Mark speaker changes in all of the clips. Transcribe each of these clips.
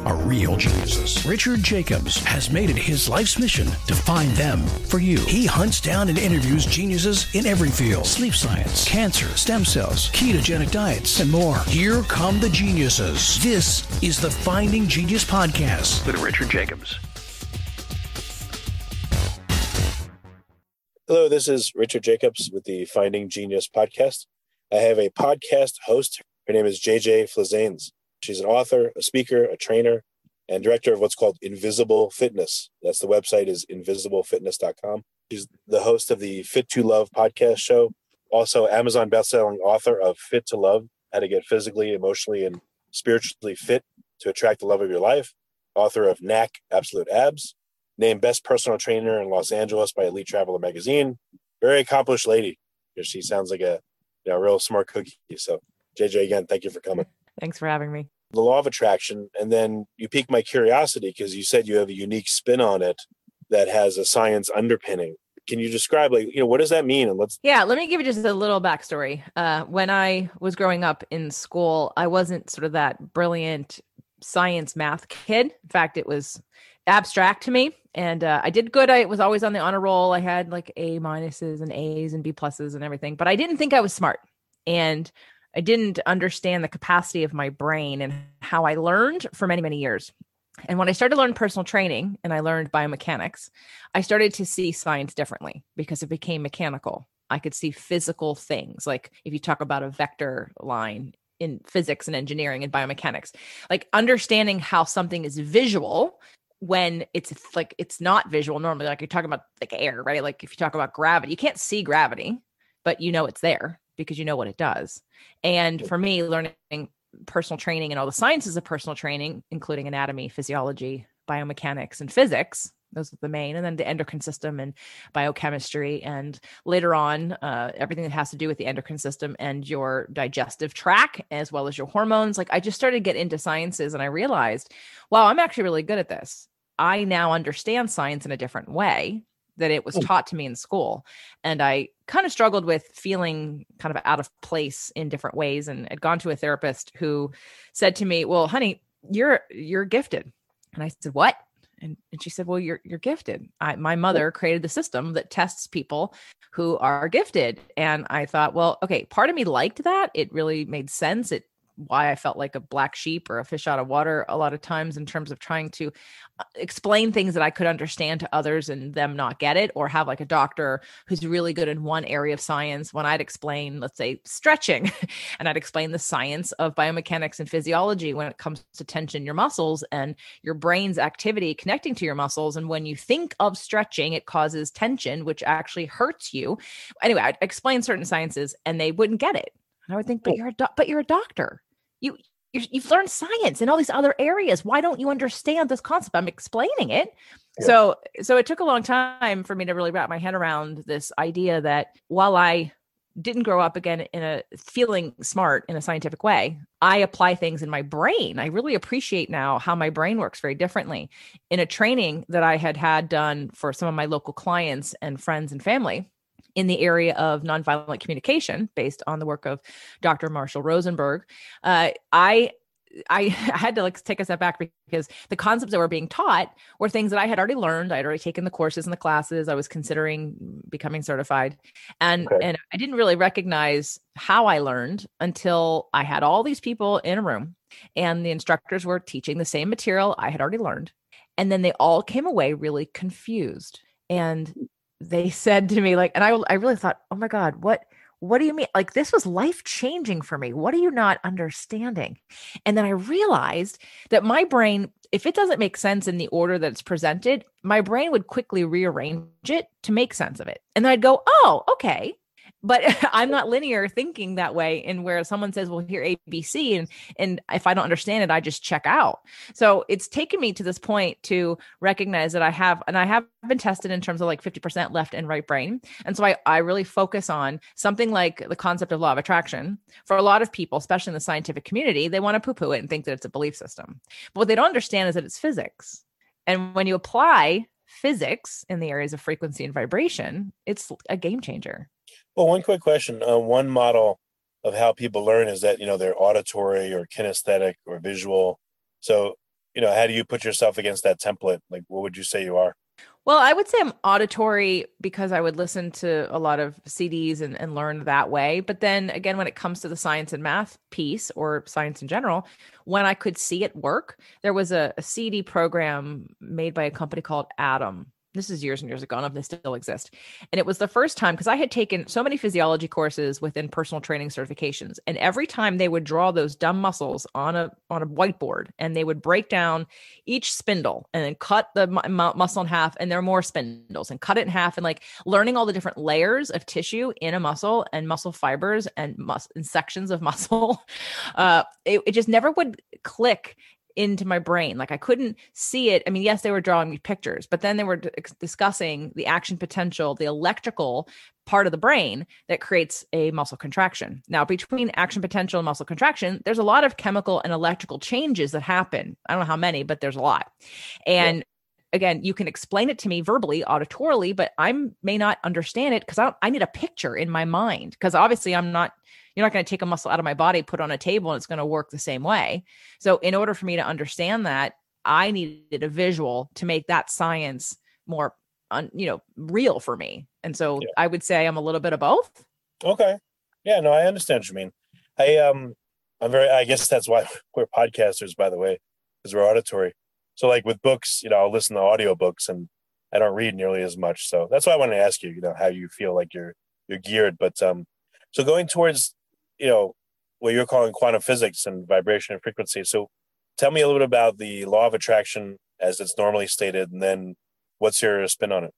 Speaker 1: are real geniuses. Richard Jacobs has made it his life's mission to find them for you. He hunts down and interviews geniuses in every field sleep science, cancer, stem cells, ketogenic diets, and more. Here come the geniuses. This is the Finding Genius Podcast.
Speaker 2: With Richard Jacobs.
Speaker 3: Hello, this is Richard Jacobs with the Finding Genius podcast. I have a podcast host. Her name is JJ Flizanes. She's an author, a speaker, a trainer, and director of what's called Invisible Fitness. That's the website is invisiblefitness.com. She's the host of the Fit to Love podcast show, also Amazon bestselling author of Fit to Love, how to get physically, emotionally, and spiritually fit to attract the love of your life, author of Knack Absolute Abs, named Best Personal Trainer in Los Angeles by Elite Traveler magazine. Very accomplished lady. She sounds like a you know, real smart cookie. So, JJ, again, thank you for coming.
Speaker 4: Thanks for having me.
Speaker 3: The law of attraction, and then you piqued my curiosity because you said you have a unique spin on it that has a science underpinning. Can you describe, like, you know, what does that mean? And let's
Speaker 4: Yeah, let me give you just a little backstory. Uh, when I was growing up in school, I wasn't sort of that brilliant science math kid. In fact, it was abstract to me. And uh, I did good. I was always on the honor roll. I had like A minuses and A's and B pluses and everything, but I didn't think I was smart. And I didn't understand the capacity of my brain and how I learned for many, many years. And when I started to learn personal training and I learned biomechanics, I started to see science differently because it became mechanical. I could see physical things. Like if you talk about a vector line in physics and engineering and biomechanics, like understanding how something is visual when it's like it's not visual normally. Like you're talking about like air, right? Like if you talk about gravity, you can't see gravity, but you know it's there because you know what it does. And for me, learning personal training and all the sciences of personal training, including anatomy, physiology, biomechanics, and physics. Those are the main, and then the endocrine system and biochemistry, and later on, uh, everything that has to do with the endocrine system and your digestive tract, as well as your hormones. Like I just started to get into sciences, and I realized, wow, I'm actually really good at this. I now understand science in a different way that it was oh. taught to me in school. And I kind of struggled with feeling kind of out of place in different ways and had gone to a therapist who said to me, "Well, honey, you're you're gifted." And I said, "What?" And, and she said, "Well, you're you're gifted. I, my oh. mother created the system that tests people who are gifted." And I thought, "Well, okay, part of me liked that. It really made sense. It why I felt like a black sheep or a fish out of water a lot of times in terms of trying to uh, explain things that I could understand to others and them not get it, or have like a doctor who's really good in one area of science. When I'd explain, let's say, stretching, and I'd explain the science of biomechanics and physiology when it comes to tension in your muscles and your brain's activity connecting to your muscles. And when you think of stretching, it causes tension, which actually hurts you. Anyway, I'd explain certain sciences and they wouldn't get it. And I would think, but you're a do- but you're a doctor. You you you've learned science in all these other areas. Why don't you understand this concept? I'm explaining it.
Speaker 3: Yeah.
Speaker 4: So so it took a long time for me to really wrap my head around this idea that while I didn't grow up again in a feeling smart in a scientific way. I apply things in my brain. I really appreciate now how my brain works very differently. In a training that I had had done for some of my local clients and friends and family, in the area of nonviolent communication based on the work of Dr. Marshall Rosenberg. Uh, I I had to like take a step back because the concepts that were being taught were things that I had already learned. I had already taken the courses and the classes. I was considering becoming certified. And
Speaker 3: Okay.
Speaker 4: and I didn't really recognize how I learned until I had all these people in a room and the instructors were teaching the same material I had already learned. And then they all came away really confused. And they said to me like and I I really thought, "Oh my god, what what do you mean? Like this was life changing for me. What are you not understanding?" And then I realized that my brain, if it doesn't make sense in the order that it's presented, my brain would quickly rearrange it to make sense of it. And then I'd go, "Oh, okay." But I'm not linear thinking that way. And where someone says, well, here ABC, and and if I don't understand it, I just check out. So it's taken me to this point to recognize that I have, and I have been tested in terms of like 50% left and right brain. And so I, I really focus on something like the concept of law of attraction. For a lot of people, especially in the scientific community, they want to poo-poo it and think that it's a belief system. But what they don't understand is that it's physics. And when you apply physics in the areas of frequency and vibration, it's a game changer.
Speaker 3: Well, one quick question. Uh, one model of how people learn is that, you know, they're auditory or kinesthetic or visual. So, you know, how do you put yourself against that template? Like, what would you say you are?
Speaker 4: Well, I would say I'm auditory because I would listen to a lot of CDs and, and learn that way. But then again, when it comes to the science and math piece or science in general, when I could see it work, there was a, a CD program made by a company called Atom this is years and years ago. If they still exist. And it was the first time because I had taken so many physiology courses within personal training certifications. And every time they would draw those dumb muscles on a on a whiteboard and they would break down each spindle and then cut the mu- muscle in half and there are more spindles and cut it in half and like learning all the different layers of tissue in a muscle and muscle fibers and, mus- and sections of muscle. Uh, it, it just never would click into my brain. Like I couldn't see it. I mean, yes, they were drawing me pictures, but then they were d- discussing the action potential, the electrical part of the brain that creates a muscle contraction. Now, between action potential and muscle contraction, there's a lot of chemical and electrical changes that happen. I don't know how many, but there's a lot. And yeah. Again, you can explain it to me verbally, auditorily, but I may not understand it because I, I need a picture in my mind. Because obviously, I'm not you're not going to take a muscle out of my body, put on a table, and it's going to work the same way. So, in order for me to understand that, I needed a visual to make that science more, un, you know, real for me. And so, yeah. I would say I'm a little bit of both.
Speaker 3: Okay. Yeah. No, I understand what you mean. I um, I'm very. I guess that's why we're podcasters, by the way, because we're auditory. So, like with books, you know, I'll listen to audiobooks and I don't read nearly as much. So that's why I wanted to ask you, you know, how you feel like you're you're geared. But um, so going towards you know, what you're calling quantum physics and vibration and frequency. So tell me a little bit about the law of attraction as it's normally stated, and then what's your spin on it?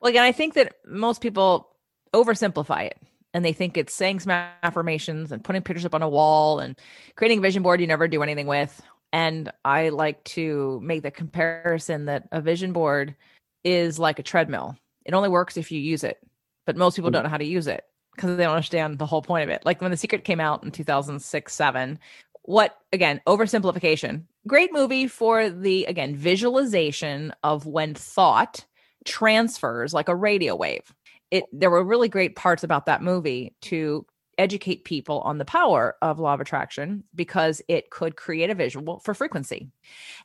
Speaker 4: Well, again, I think that most people oversimplify it and they think it's saying some affirmations and putting pictures up on a wall and creating a vision board you never do anything with. And I like to make the comparison that a vision board is like a treadmill. It only works if you use it, but most people mm-hmm. don't know how to use it because they don't understand the whole point of it. Like when The Secret came out in 2006, seven, what again, oversimplification. Great movie for the again, visualization of when thought transfers like a radio wave. It there were really great parts about that movie to educate people on the power of law of attraction because it could create a visual for frequency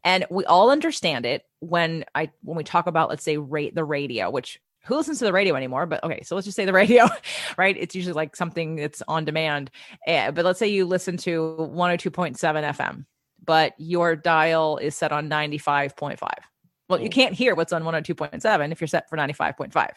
Speaker 4: and we all understand it when i when we talk about let's say rate the radio which who listens to the radio anymore but okay so let's just say the radio right? It's usually like something that's on demand uh, but let's say you listen to 102.7 fm but your dial is set on 95.5 well you can't hear what's on 102.7 if you're set for 95.5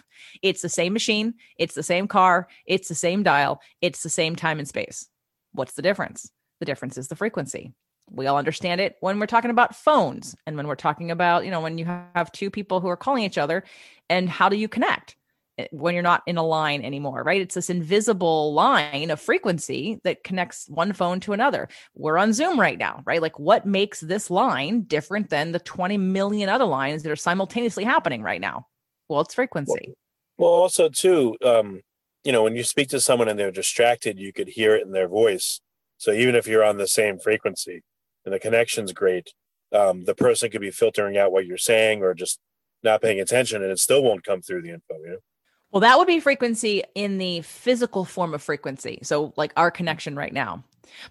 Speaker 4: it's the same machine it's the same car it's the same dial it's the same time and space. What's the difference? The difference is the frequency we all understand it when we're talking about phones and when we're talking about you know when you have two people who are calling each other and how do you connect eh, when you're not in a line anymore right? It's this invisible line of frequency that connects one phone to another. We're on zoom right now right? Like what makes this line different than the 20 million other lines that are simultaneously happening right now? Well it's frequency.
Speaker 3: Well, well also too um you know when you speak to someone and they're distracted you could hear it in their voice. So even if you're on the same frequency and the connection's great, um, the person could be filtering out what you're saying or just not paying attention, and it still won't come through the info. You know?
Speaker 4: Well, that would be frequency in the physical form of frequency. So, like our connection right now.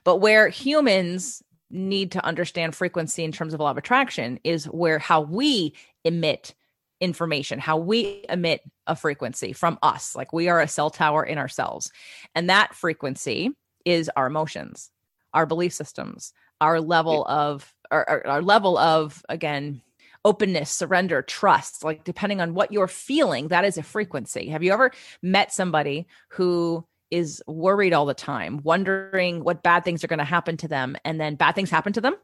Speaker 4: But where humans need to understand frequency in terms of law of attraction is where how we emit information, how we emit a frequency from us. Like we are a cell tower in ourselves. And that frequency is our emotions, our belief systems, our level yeah. of our, our, our level of again openness, surrender, trust. Like depending on what you're feeling, that is a frequency. Have you ever met somebody who is worried all the time, wondering what bad things are going to happen to them, and then bad things happen to them?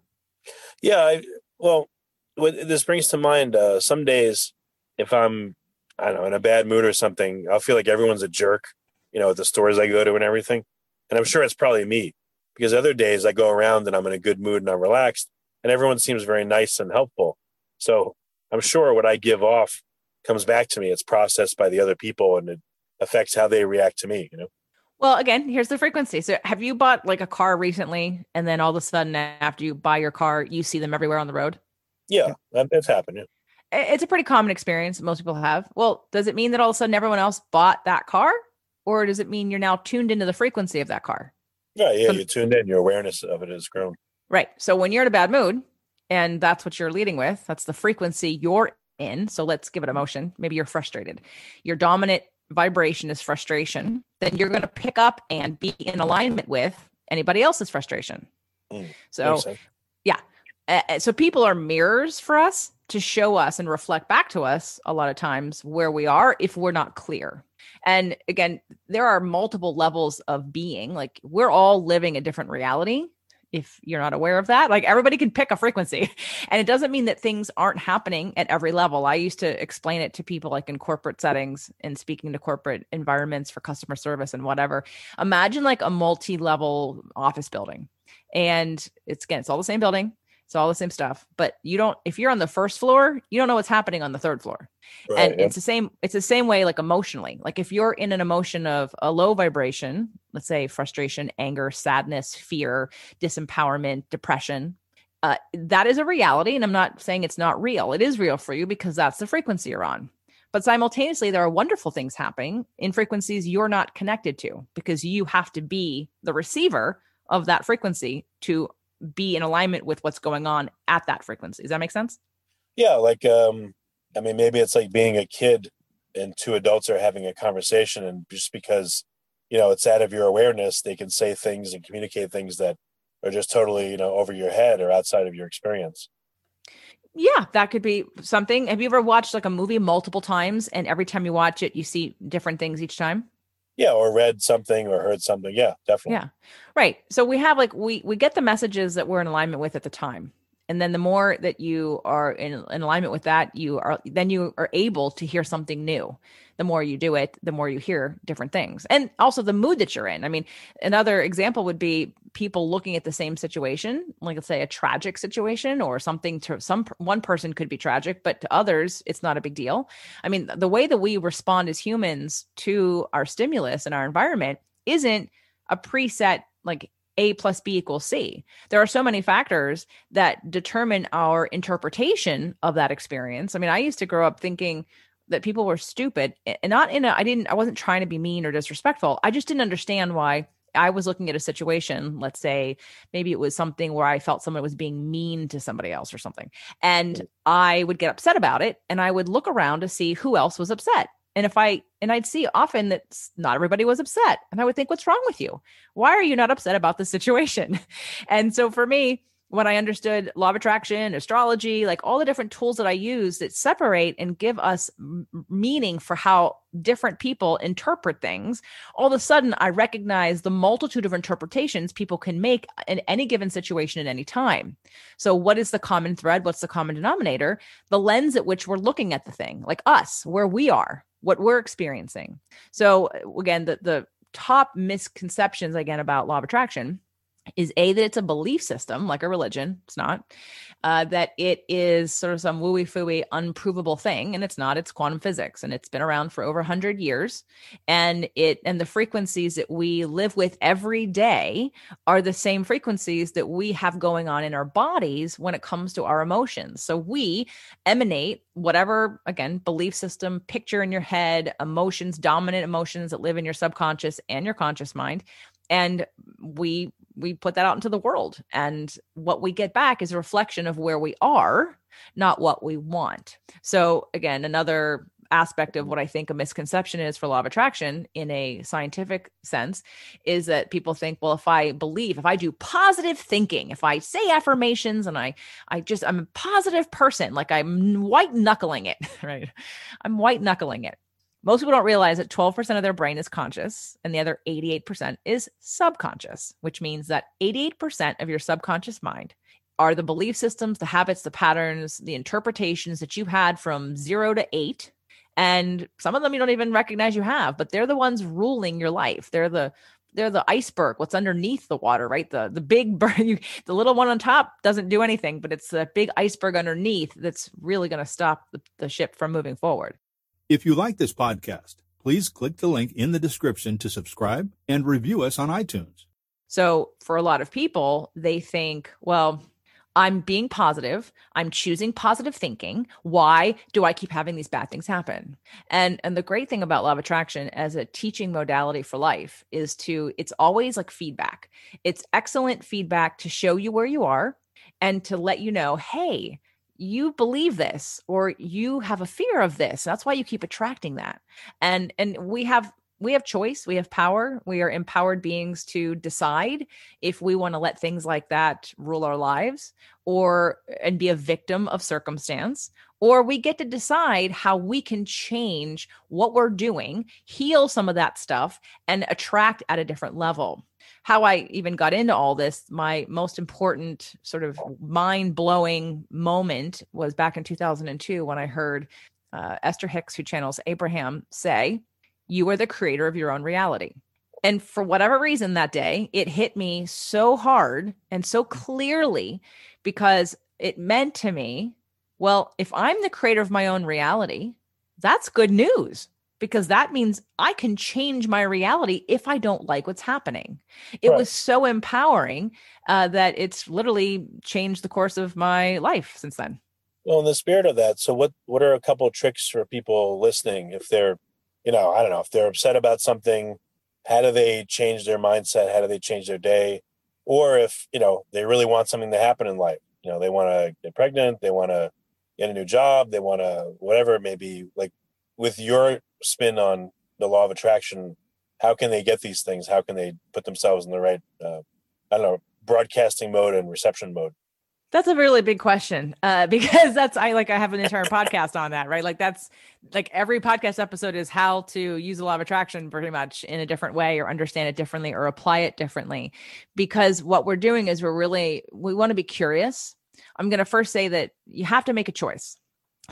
Speaker 3: Yeah, I, well, what this brings to mind, uh, some days if I'm, I don't know, in a bad mood or something, I'll feel like everyone's a jerk, you know, at the stores I go to and everything. And I'm sure it's probably me because other days I go around and I'm in a good mood and I'm relaxed and everyone seems very nice and helpful. So I'm sure what I give off comes back to me. It's processed by the other people and it affects how they react to me, you know?
Speaker 4: Well, again, here's the frequency. So, have you bought like a car recently, and then all of a sudden, after you buy your car, you see them everywhere on the road?
Speaker 3: Yeah, it's happened. Yeah.
Speaker 4: It's a pretty common experience. Most people have. Well, does it mean that all of a sudden everyone else bought that car, or does it mean you're now tuned into the frequency of that car?
Speaker 3: Yeah, yeah, so, you tuned in. Your awareness of it has grown.
Speaker 4: Right. So when you're in a bad mood, and that's what you're leading with, that's the frequency you're in. So let's give it emotion. Maybe you're frustrated. Your dominant vibration is frustration, then you're going to pick up and be in alignment with anybody else's frustration. Mm, so, yeah. Uh, so people are mirrors for us to show us and reflect back to us a lot of times where we are if we're not clear. And again, there are multiple levels of being. Like we're all living a different reality if you're not aware of that. Like everybody can pick a frequency. And it doesn't mean that things aren't happening at every level. I used to explain it to people like in corporate settings and speaking to corporate environments for customer service and whatever. Imagine like a multi-level office building. And it's again, it's all the same building. It's all the same stuff. But you don't, if you're on the first floor, you don't know what's happening on the third floor. Right, and yeah. it's the same, it's the same way, like emotionally. Like if you're in an emotion of a low vibration, let's say frustration, anger, sadness, fear, disempowerment, depression, uh, that is a reality. And I'm not saying it's not real. It is real for you because that's the frequency you're on. But simultaneously, there are wonderful things happening in frequencies you're not connected to because you have to be the receiver of that frequency to be in alignment with what's going on at that frequency. Does that make sense?
Speaker 3: Yeah, like um I mean maybe it's like being a kid and two adults are having a conversation and just because you know it's out of your awareness they can say things and communicate things that are just totally you know over your head or outside of your experience
Speaker 4: yeah that could be something have you ever watched like a movie multiple times and every time you watch it you see different things each time
Speaker 3: yeah or read something or heard something. Yeah definitely.
Speaker 4: Yeah. Right. So we have like we we get the messages that we're in alignment with at the time. And then the more that you are in, in alignment with that you are then you are able to hear something new. The more you do it the more you hear different things. And also the mood that you're in. I mean another example would be people looking at the same situation like let's say a tragic situation or something to some one person could be tragic but to others it's not a big deal i mean the way that we respond as humans to our stimulus and our environment isn't a preset like a plus B equals C. There are so many factors that determine our interpretation of that experience. I mean, I used to grow up thinking that people were stupid and not in a, I didn't, I wasn't trying to be mean or disrespectful. I just didn't understand why I was looking at a situation, let's say maybe it was something where I felt someone was being mean to somebody else or something. And I would get upset about it and I would look around to see who else was upset. And if I, and I'd see often that not everybody was upset. And I would think, what's wrong with you? Why are you not upset about the situation? And so for me, when I understood law of attraction, astrology, like all the different tools that I use that separate and give us meaning for how different people interpret things, all of a sudden I recognize the multitude of interpretations people can make in any given situation at any time. So, what is the common thread? What's the common denominator? The lens at which we're looking at the thing, like us, where we are, what we're experiencing. So, uh, again, the, the top misconceptions again about law of attraction is a that it's a belief system like a religion it's not uh, that it is sort of some wooey fooey unprovable thing and it's not it's quantum physics and it's been around for over 100 years and it and the frequencies that we live with every day are the same frequencies that we have going on in our bodies when it comes to our emotions. So we emanate whatever again belief system picture in your head emotions dominant emotions that live in your subconscious and your conscious mind and we we put that out into the world. And what we get back is a reflection of where we are not what we want. So again another aspect of what i think a misconception is for law of attraction in a scientific sense is that people think well if i believe if i do positive thinking if i say affirmations and i i just i'm a positive person like i'm white knuckling it right? I'm white knuckling it most people don't realize that 12% of their brain is conscious and the other 88% is subconscious, which means that 88% of your subconscious mind are the belief systems, the habits, the patterns, the interpretations that you had from zero to eight. And some of them you don't even recognize you have, but they're the ones ruling your life. They're the they're the iceberg what's underneath the water right the the big the little one on top doesn't do anything but it's the big iceberg underneath that's really going to stop the, the ship from moving forward
Speaker 5: if you like this podcast please click the link in the description to subscribe and review us on itunes
Speaker 4: so for a lot of people they think well I'm being positive. I'm choosing positive thinking. Why do I keep having these bad things happen? And and the great thing about law of attraction as a teaching modality for life is to it's always like feedback. It's excellent feedback to show you where you are and to let you know, "Hey, you believe this or you have a fear of this. That's why you keep attracting that." And and we have we have choice, we have power, we are empowered beings to decide if we want to let things like that rule our lives or and be a victim of circumstance or we get to decide how we can change what we're doing, heal some of that stuff and attract at a different level. How I even got into all this, my most important sort of mind blowing moment was back in 2002 when I heard uh, Esther Hicks, who channels Abraham, say, you are the creator of your own reality. And for whatever reason that day, it hit me so hard and so clearly because it meant to me, well, if I'm the creator of my own reality, that's good news because that means I can change my reality if I don't like what's happening. It right. was so empowering uh, that it's literally changed the course of my life since then.
Speaker 3: Well, in the spirit of that, so what what are a couple tricks for people listening if they're you know, I don't know if they're upset about something, how do they change their mindset? How do they change their day? Or if, you know, they really want something to happen in life, you know, they want to get pregnant, they want to get a new job, they want to, whatever it may be, like with your spin on the law of attraction, how can they get these things? How can they put themselves in the right, uh, I don't know, broadcasting mode and reception mode?
Speaker 4: That's a really big question uh, because that's I like I have an entire podcast on that, right? Like that's like every podcast episode is how to use the law of attraction pretty much in a different way or understand it differently or apply it differently. Because what we're doing is we're really we want to be curious. I'm going to first say that you have to make a choice.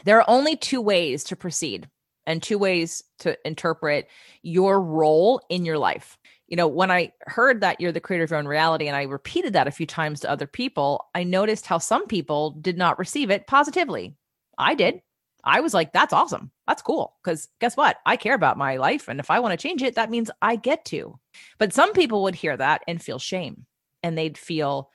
Speaker 4: There are only two ways to proceed and two ways to interpret your role in your life you know, when I heard that you're the creator of your own reality and I repeated that a few times to other people, I noticed how some people did not receive it positively. I did. I was like, that's awesome. That's cool. Because guess what? I care about my life. And if I want to change it, that means I get to. But some people would hear that and feel shame and they'd feel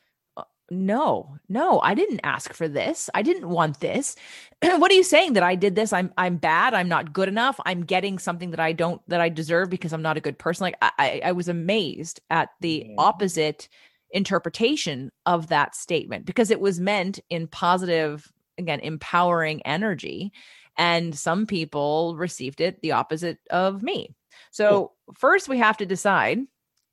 Speaker 4: no no i didn't ask for this. I didn't want this. What are you saying? That i did this? I'm i'm bad? I'm not good enough? I'm getting something that i don't that i deserve because i'm not a good person? Like i i was amazed at the mm-hmm. opposite interpretation of that statement because it was meant in positive again empowering energy and some people received it the opposite of me. So cool. first we have to decide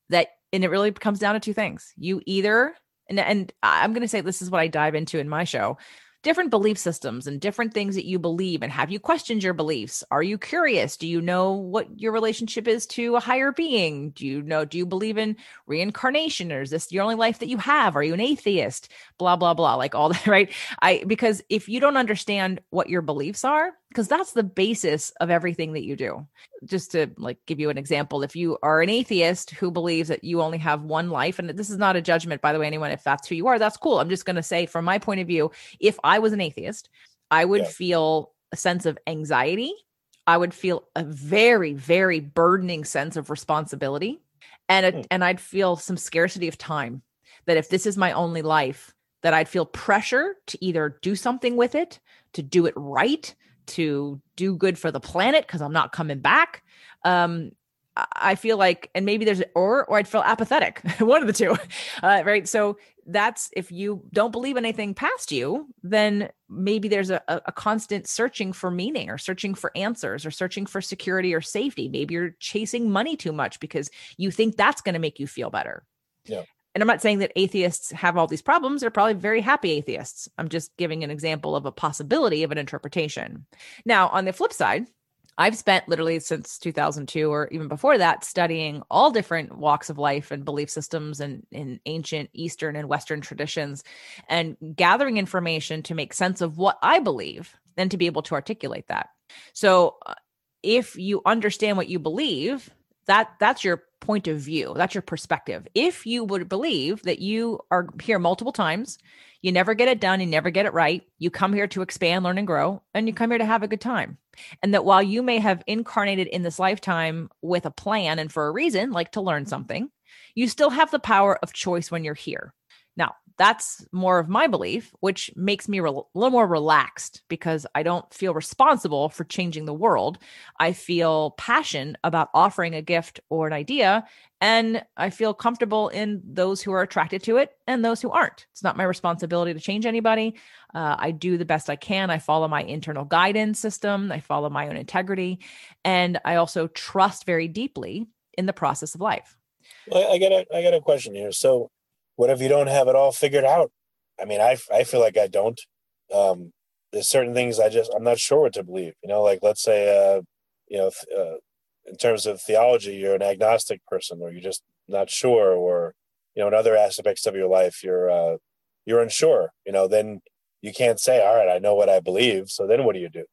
Speaker 4: that and it really comes down to two things. You either and and I'm going to say this is what I dive into in my show. Different belief systems and different things that you believe and have you questioned your beliefs? Are you curious? Do you know what your relationship is to a higher being? Do you know do you believe in reincarnation? Or is this your only life that you have? Are you an atheist? Blah blah blah like all that right? I because if you don't understand what your beliefs are because that's the basis of everything that you do just to like give you an example if you are an atheist who believes that you only have one life and this is not a judgment by the way anyone if that's who you are that's cool i'm just going to say from my point of view if i was an atheist i would yeah. feel a sense of anxiety i would feel a very very burdening sense of responsibility and mm. and i'd feel some scarcity of time that if this is my only life that i'd feel pressure to either do something with it to do it right to do good for the planet because I'm not coming back. Um, I feel like, and maybe there's or or I'd feel apathetic, one of the two, uh, right? So that's if you don't believe anything past you, then maybe there's a, a constant searching for meaning or searching for answers or searching for security or safety. Maybe you're chasing money too much because you think that's going to make you feel better. Yeah and I'm not saying that atheists have all these problems. They're probably very happy atheists. I'm just giving an example of a possibility of an interpretation. Now, on the flip side, I've spent literally since 2002 or even before that studying all different walks of life and belief systems and in ancient Eastern and Western traditions and gathering information to make sense of what I believe and to be able to articulate that. So, uh, if you understand what you believe, that that's your point of view. That's your perspective. If you would believe that you are here multiple times, you never get it done, you never get it right, you come here to expand, learn, and grow, and you come here to have a good time. And that while you may have incarnated in this lifetime with a plan and for a reason, like to learn something, you still have the power of choice when you're here. Now, that's more of my belief, which makes me re- a little more relaxed because I don't feel responsible for changing the world. I feel passion about offering a gift or an idea, and I feel comfortable in those who are attracted to it and those who aren't. It's not my responsibility to change anybody. Uh, I do the best I can. I follow my internal guidance system, I follow my own integrity, and I also trust very deeply in the process of life.
Speaker 3: Well, I got a I got a question here. So what if you don't have it all figured out? I mean, I, I feel like I don't. Um, there's certain things I just, I'm not sure what to believe, you know, like let's say, uh, you know, uh, in terms of theology, you're an agnostic person or you're just not sure, or, you know, in other aspects of your life, you're, uh, you're unsure, you know, then you can't say, all right, I know what I believe. So then what do you do?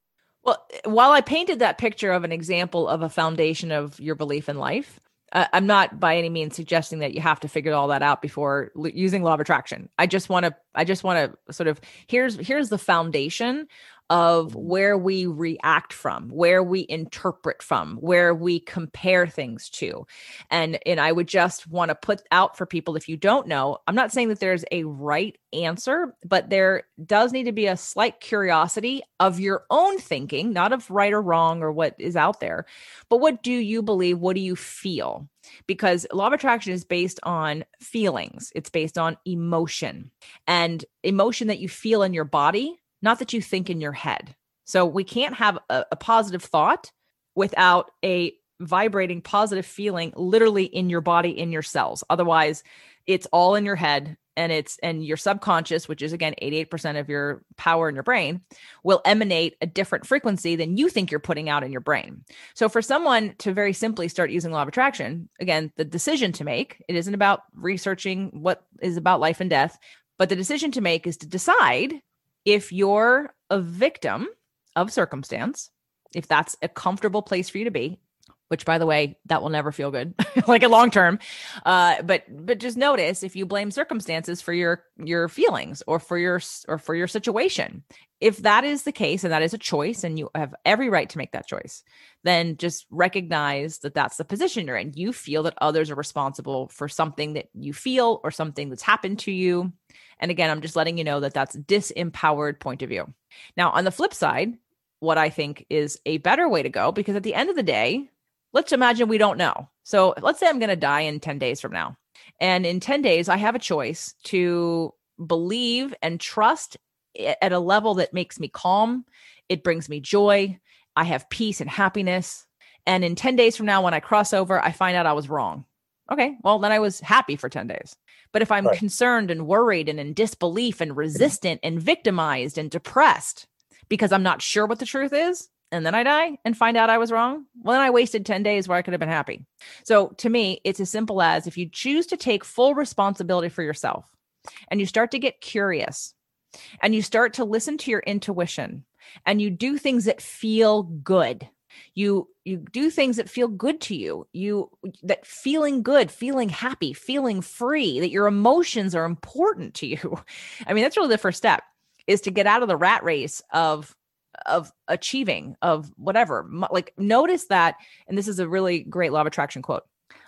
Speaker 4: Well, while I painted that picture of an example of a foundation of your belief in life, I'm not by any means suggesting that you have to figure all that out before using law of attraction. I just want to I just want to sort of here's here's the foundation of mm-hmm. where we react from, where we interpret from, where we compare things to. And and I would just want to put out for people if you don't know, I'm not saying that there's a right answer, but there does need to be a slight curiosity of your own thinking, not of right or wrong or what is out there. But what do you believe? What do you feel? Because law of attraction is based on feelings. It's based on emotion. And emotion that you feel in your body not that you think in your head. So we can't have a, a positive thought without a vibrating positive feeling literally in your body in your cells otherwise it's all in your head and it's and your subconscious which is again 88% of your power in your brain will emanate a different frequency than you think you're putting out in your brain so for someone to very simply start using law of attraction again the decision to make it isn't about researching what is about life and death but the decision to make is to decide if you're a victim of circumstance, if that's a comfortable place for you to be, which by the way, that will never feel good, like a long term. Uh, but but just notice if you blame circumstances for your your feelings or for your or for your situation. If that is the case and that is a choice and you have every right to make that choice, then just recognize that that's the position you're in. You feel that others are responsible for something that you feel or something that's happened to you and again, I'm just letting you know that that's disempowered point of view. Now, on the flip side, what I think is a better way to go, because at the end of the day, let's imagine we don't know. So let's say I'm going to die in 10 days from now. And in 10 days, I have a choice to believe and trust at a level that makes me calm. It brings me joy. I have peace and happiness. And in 10 days from now, when I cross over, I find out I was wrong. Okay, well, then I was happy for 10 days. But if I'm right. concerned and worried and in disbelief and mm-hmm. resistant and victimized and depressed because I'm not sure what the truth is, and then I die and find out I was wrong, well, then I wasted 10 days where I could have been happy. So to me, it's as simple as if you choose to take full responsibility for yourself and you start to get curious and you start to listen to your intuition and you do things that feel good. You you do things that feel good to you. You that feeling good feeling happy feeling free that your emotions are important to you. I mean that's really the first step is to get out of the rat race of of achieving of whatever. Like notice that and this is a really great law of attraction quote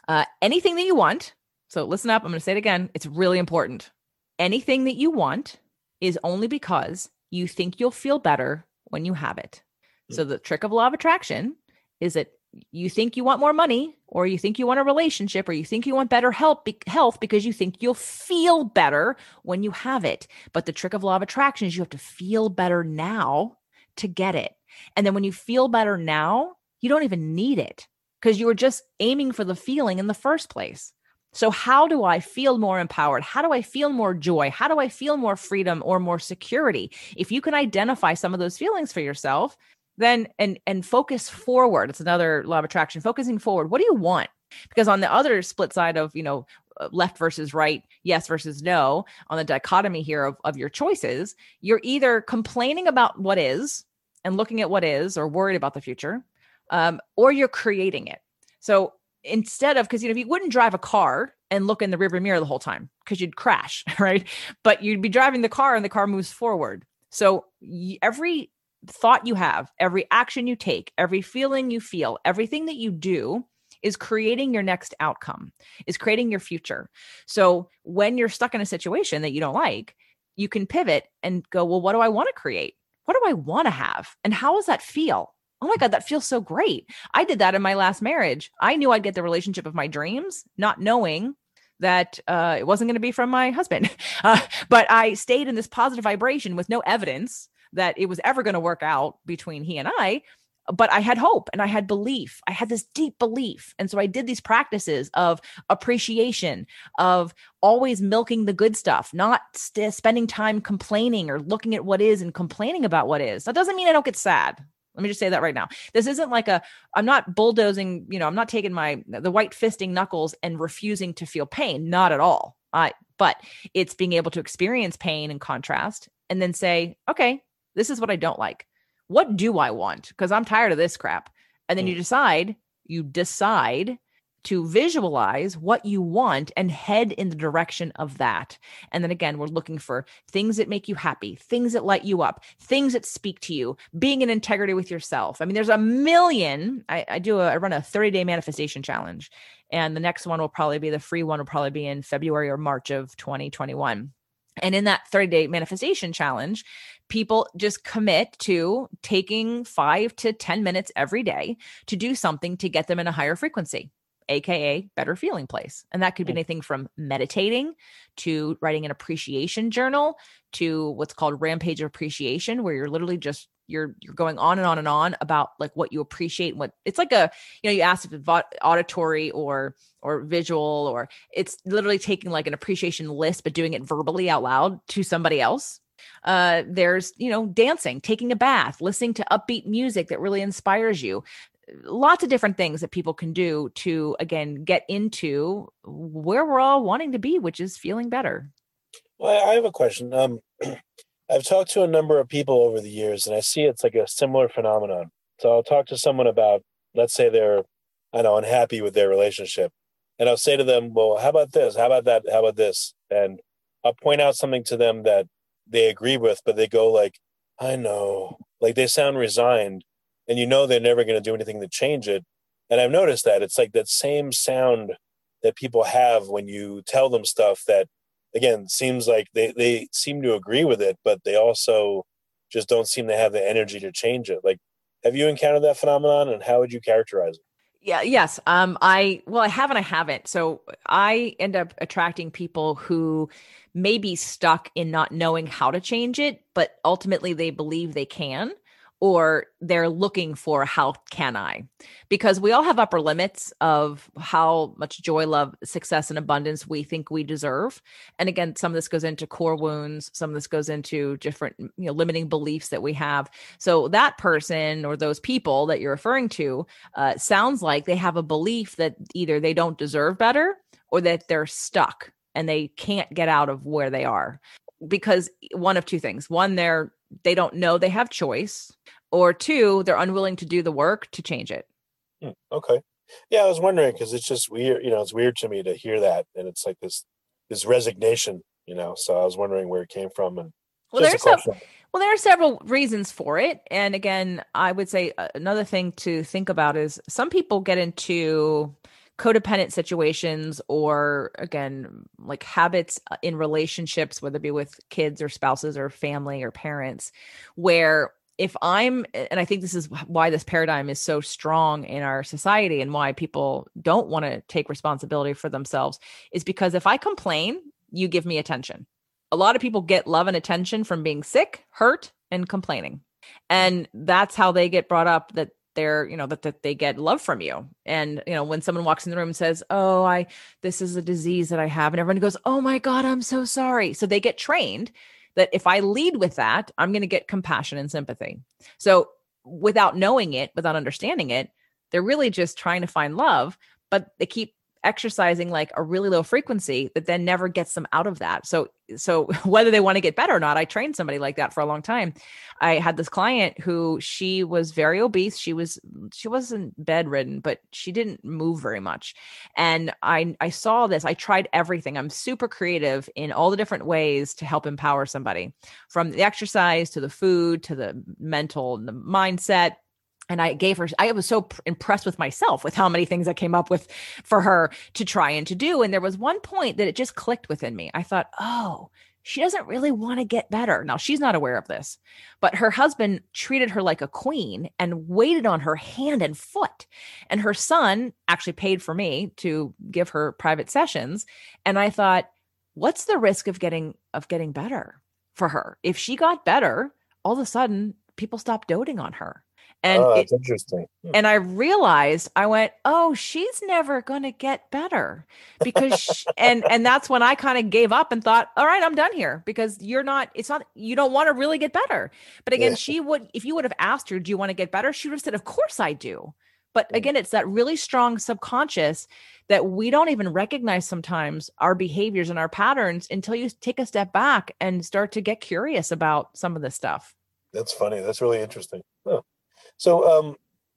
Speaker 4: uh anything that you want so listen up i'm going to say it again it's really important. Anything that you want is only because you think you'll feel better when you have it. So the trick of law of attraction is that you think you want more money or you think you want a relationship or you think you want better help be- health because you think you'll feel better when you have it. But the trick of law of attraction is you have to feel better now to get it. And then when you feel better now, you don't even need it because you were just aiming for the feeling in the first place. So, how do I feel more empowered? How do I feel more joy? How do I feel more freedom or more security? If you can identify some of those feelings for yourself, then and and focus forward it's another law of attraction focusing forward what do you want because on the other split side of you know uh, left versus right yes versus no on the dichotomy here of, of your choices you're either complaining about what is and looking at what is or worried about the future um, or you're creating it. So instead of because you know if you wouldn't drive a car and look in the rearview mirror the whole time because you'd crash, right? But you'd be driving the car and the car moves forward. So every thought you have, every action you take, every feeling you feel, everything that you do is creating your next outcome, is creating your future. So when you're stuck in a situation that you don't like, you can pivot and go, well, what do I want to create? What do I want to have? And how does that feel? Oh my God, that feels so great. I did that in my last marriage. I knew I'd get the relationship of my dreams, not knowing that uh, it wasn't going to be from my husband. Uh, but I stayed in this positive vibration with no evidence that it was ever going to work out between he and I but I had hope and I had belief. I had this deep belief. And so I did these practices of appreciation, of always milking the good stuff, not st- spending time complaining or looking at what is and complaining about what is. That doesn't mean I don't get sad. Let me just say that right now. This isn't like a, I'm not bulldozing, you know, I'm not taking my, the white fisting knuckles and refusing to feel pain. Not at all. I, but it's being able to experience pain and contrast and then say, okay, this is what I don't like what do I want? Because I'm tired of this crap. And then mm. you decide, you decide to visualize what you want and head in the direction of that. And then again, we're looking for things that make you happy, things that light you up, things that speak to you, being in integrity with yourself. I mean, there's a million. I, I do a, I run a 30 day manifestation challenge, and the next one will probably be the free one will probably be in February or March of 2021. And in that 30 day manifestation challenge, people just commit to taking five to 10 minutes every day to do something to get them in a higher frequency, AKA better feeling place. And that could be anything from meditating to writing an appreciation journal to what's called rampage of appreciation, where you're literally just you're you're going on and on and on about like what you appreciate and what it's like a you know you asked if it's auditory or or visual or it's literally taking like an appreciation list but doing it verbally out loud to somebody else. Uh there's you know dancing taking a bath listening to upbeat music that really inspires you. Lots of different things that people can do to again get into where we're all wanting to be which is feeling better.
Speaker 3: Well i have a question. Um I've talked to a number of people over the years, and I see it's like a similar phenomenon. So I'll talk to someone about, let's say they're, I know, unhappy with their relationship, and I'll say to them, "Well, how about this? How about that? How about this?" And I'll point out something to them that they agree with, but they go like, "I know," like they sound resigned, and you know they're never going to do anything to change it. And I've noticed that it's like that same sound that people have when you tell them stuff that again seems like they they seem to agree with it but they also just don't seem to have the energy to change it. Like have you encountered that phenomenon and how would you characterize it?
Speaker 4: Yeah yes. Um i well i haven't i haven't. So i end up attracting people who may be stuck in not knowing how to change it but ultimately they believe they can or they're looking for how can I? Because we all have upper limits of how much joy, love, success, and abundance we think we deserve. And again, some of this goes into core wounds, some of this goes into different, you know, limiting beliefs that we have. So that person or those people that you're referring to uh, sounds like they have a belief that either they don't deserve better or that they're stuck and they can't get out of where they are because one of two things one they're they don't know they have choice or two they're unwilling to do the work to change it.
Speaker 3: Hmm, okay. Yeah i was wondering because it's just weird you know it's weird to me to hear that and it's like this this resignation you know so i was wondering where it came from and
Speaker 4: well there's some, well there are several reasons for it and again i would say uh, another thing to think about is some people get into codependent situations or again like habits uh, in relationships whether it be with kids or spouses or family or parents where if i'm and i think this is why this paradigm is so strong in our society and why people don't want to take responsibility for themselves is because if i complain you give me attention. A lot of people get love and attention from being sick hurt and complaining. And that's how they get brought up that they're you know that, that they get love from you. And you know when someone walks in the room and says oh i this is a disease that i have and everyone goes oh my god i'm so sorry. So they get trained that if i lead with that i'm going to get compassion and sympathy. So without knowing it without understanding it they're really just trying to find love but they keep exercising like a really low frequency that then never gets them out of that. So so whether they want to get better or not, I trained somebody like that for a long time. I had this client who she was very obese. She was she wasn't bedridden, but she didn't move very much. And I I saw this. I tried everything. I'm super creative in all the different ways to help empower somebody, from the exercise to the food to the mental the mindset and I gave her, I was so impressed with myself with how many things I came up with for her to try and to do. And there was one point that it just clicked within me. I thought, oh, she doesn't really want to get better. Now, she's not aware of this, but her husband treated her like a queen and waited on her hand and foot. And her son actually paid for me to give her private sessions. And I thought, what's the risk of getting of getting better for her? If she got better, all of a sudden people stopped doting on her
Speaker 3: and oh, that's it, interesting.
Speaker 4: Hmm. And I realized I went, oh, she's never going to get better because, she, and and that's when I kind of gave up and thought, all right, I'm done here because you're not. It's not. You don't want to really get better. But again, yeah. she would. If you would have asked her, do you want to get better? She would have said, of course I do. But again, it's that really strong subconscious that we don't even recognize sometimes our behaviors and our patterns until you take a step back and start to get curious about some of this stuff.
Speaker 3: That's funny. That's really interesting. Oh. So um,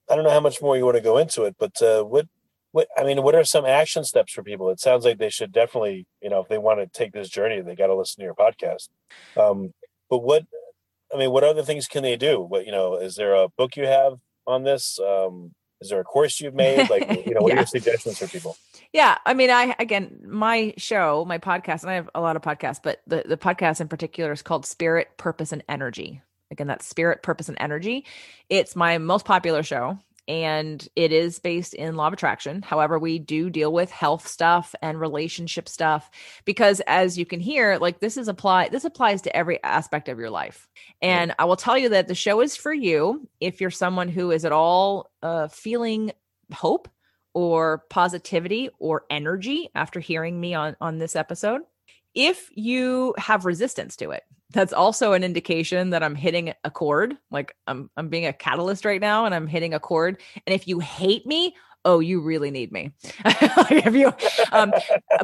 Speaker 3: I don't know how much more you want to go into it, but uh, what what I mean, what are some action steps for people? It sounds like they should definitely, you know, if they want to take this journey, they got to listen to your podcast. Um, but what I mean, what other things can they do? What you know, is there a book you have on this? Um, is there a course you've made? Like, you know, what yeah. are your suggestions for people?
Speaker 4: Yeah, I mean, I again, my show, my podcast, and I have a lot of podcasts, but the the podcast in particular is called Spirit, Purpose, and Energy. Again, that's spirit, purpose, and energy. It's my most popular show and it is based in law of attraction. However, we do deal with health stuff and relationship stuff because as you can hear, like this is apply this applies to every aspect of your life. And I will tell you that the show is for you if you're someone who is at all uh, feeling hope or positivity or energy after hearing me on on this episode. If you have resistance to it, that's also an indication that I'm hitting a chord. Like I'm I'm being a catalyst right now and I'm hitting a chord. And if you hate me, oh, you really need me. if you um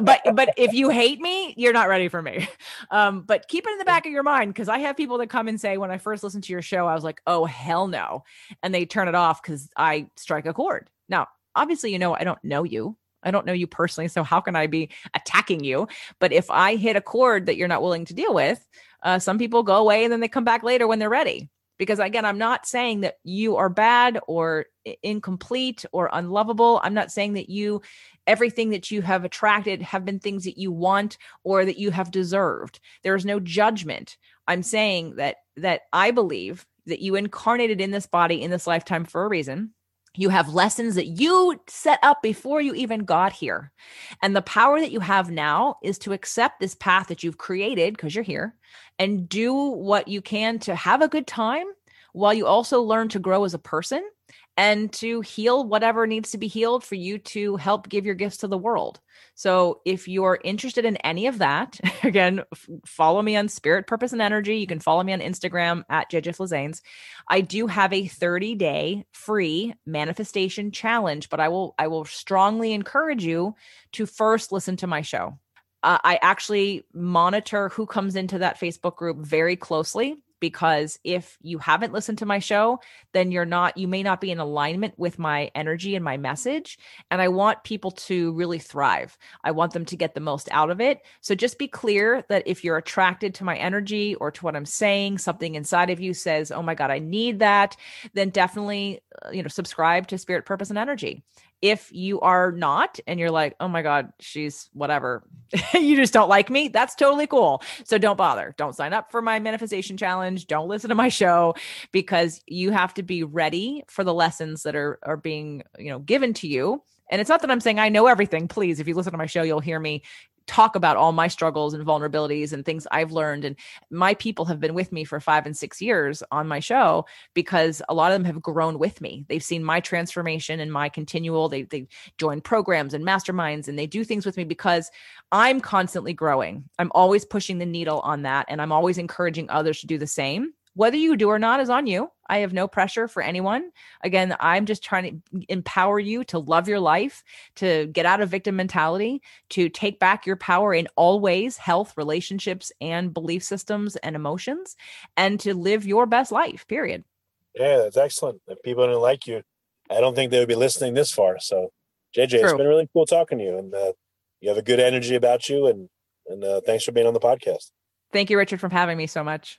Speaker 4: but but if you hate me, you're not ready for me. Um, but keep it in the back of your mind because I have people that come and say, when I first listened to your show, I was like, oh hell no. And they turn it off because I strike a chord. Now, obviously, you know, I don't know you. I don't know you personally, so how can I be attacking you? But if I hit a chord that you're not willing to deal with, uh, some people go away and then they come back later when they're ready. Because again, I'm not saying that you are bad or incomplete or unlovable. I'm not saying that you, everything that you have attracted have been things that you want or that you have deserved. There is no judgment. I'm saying that that I believe that you incarnated in this body in this lifetime for a reason you have lessons that you set up before you even got here. And the power that you have now is to accept this path that you've created because you're here and do what you can to have a good time while you also learn to grow as a person and to heal whatever needs to be healed for you to help give your gifts to the world. So if you're interested in any of that, again, f- follow me on Spirit, Purpose, and Energy. You can follow me on Instagram at JJ Flizanes. I do have a 30 day free manifestation challenge, but I will I will strongly encourage you to first listen to my show. Uh, I actually monitor who comes into that Facebook group very closely because if you haven't listened to my show, then you're not, you may not be in alignment with my energy and my message. And I want people to really thrive. I want them to get the most out of it. So just be clear that if you're attracted to my energy or to what I'm saying, something inside of you says, oh my God, I need that, then definitely, uh, you know, subscribe to Spirit, Purpose, and Energy if you are not and you're like oh my god she's whatever you just don't like me that's totally cool. So don't bother. Don't sign up for my manifestation challenge. Don't listen to my show because you have to be ready for the lessons that are are being you know given to you. And it's not that I'm saying I know everything. Please, if you listen to my show, you'll hear me talk about all my struggles and vulnerabilities and things I've learned. And my people have been with me for five and six years on my show because a lot of them have grown with me. They've seen my transformation and my continual, they, they join programs and masterminds and they do things with me because I'm constantly growing. I'm always pushing the needle on that. And I'm always encouraging others to do the same. Whether you do or not is on you. I have no pressure for anyone. Again, I'm just trying to empower you to love your life, to get out of victim mentality, to take back your power in all ways health, relationships, and belief systems and emotions, and to live your best life, period.
Speaker 3: Yeah, that's excellent. If people didn't like you, I don't think they would be listening this far. So, JJ,
Speaker 4: True.
Speaker 3: it's been really cool talking to you, and uh, you have a good energy about you, and and uh, thanks for being on the podcast.
Speaker 4: Thank you, Richard, for having me so much.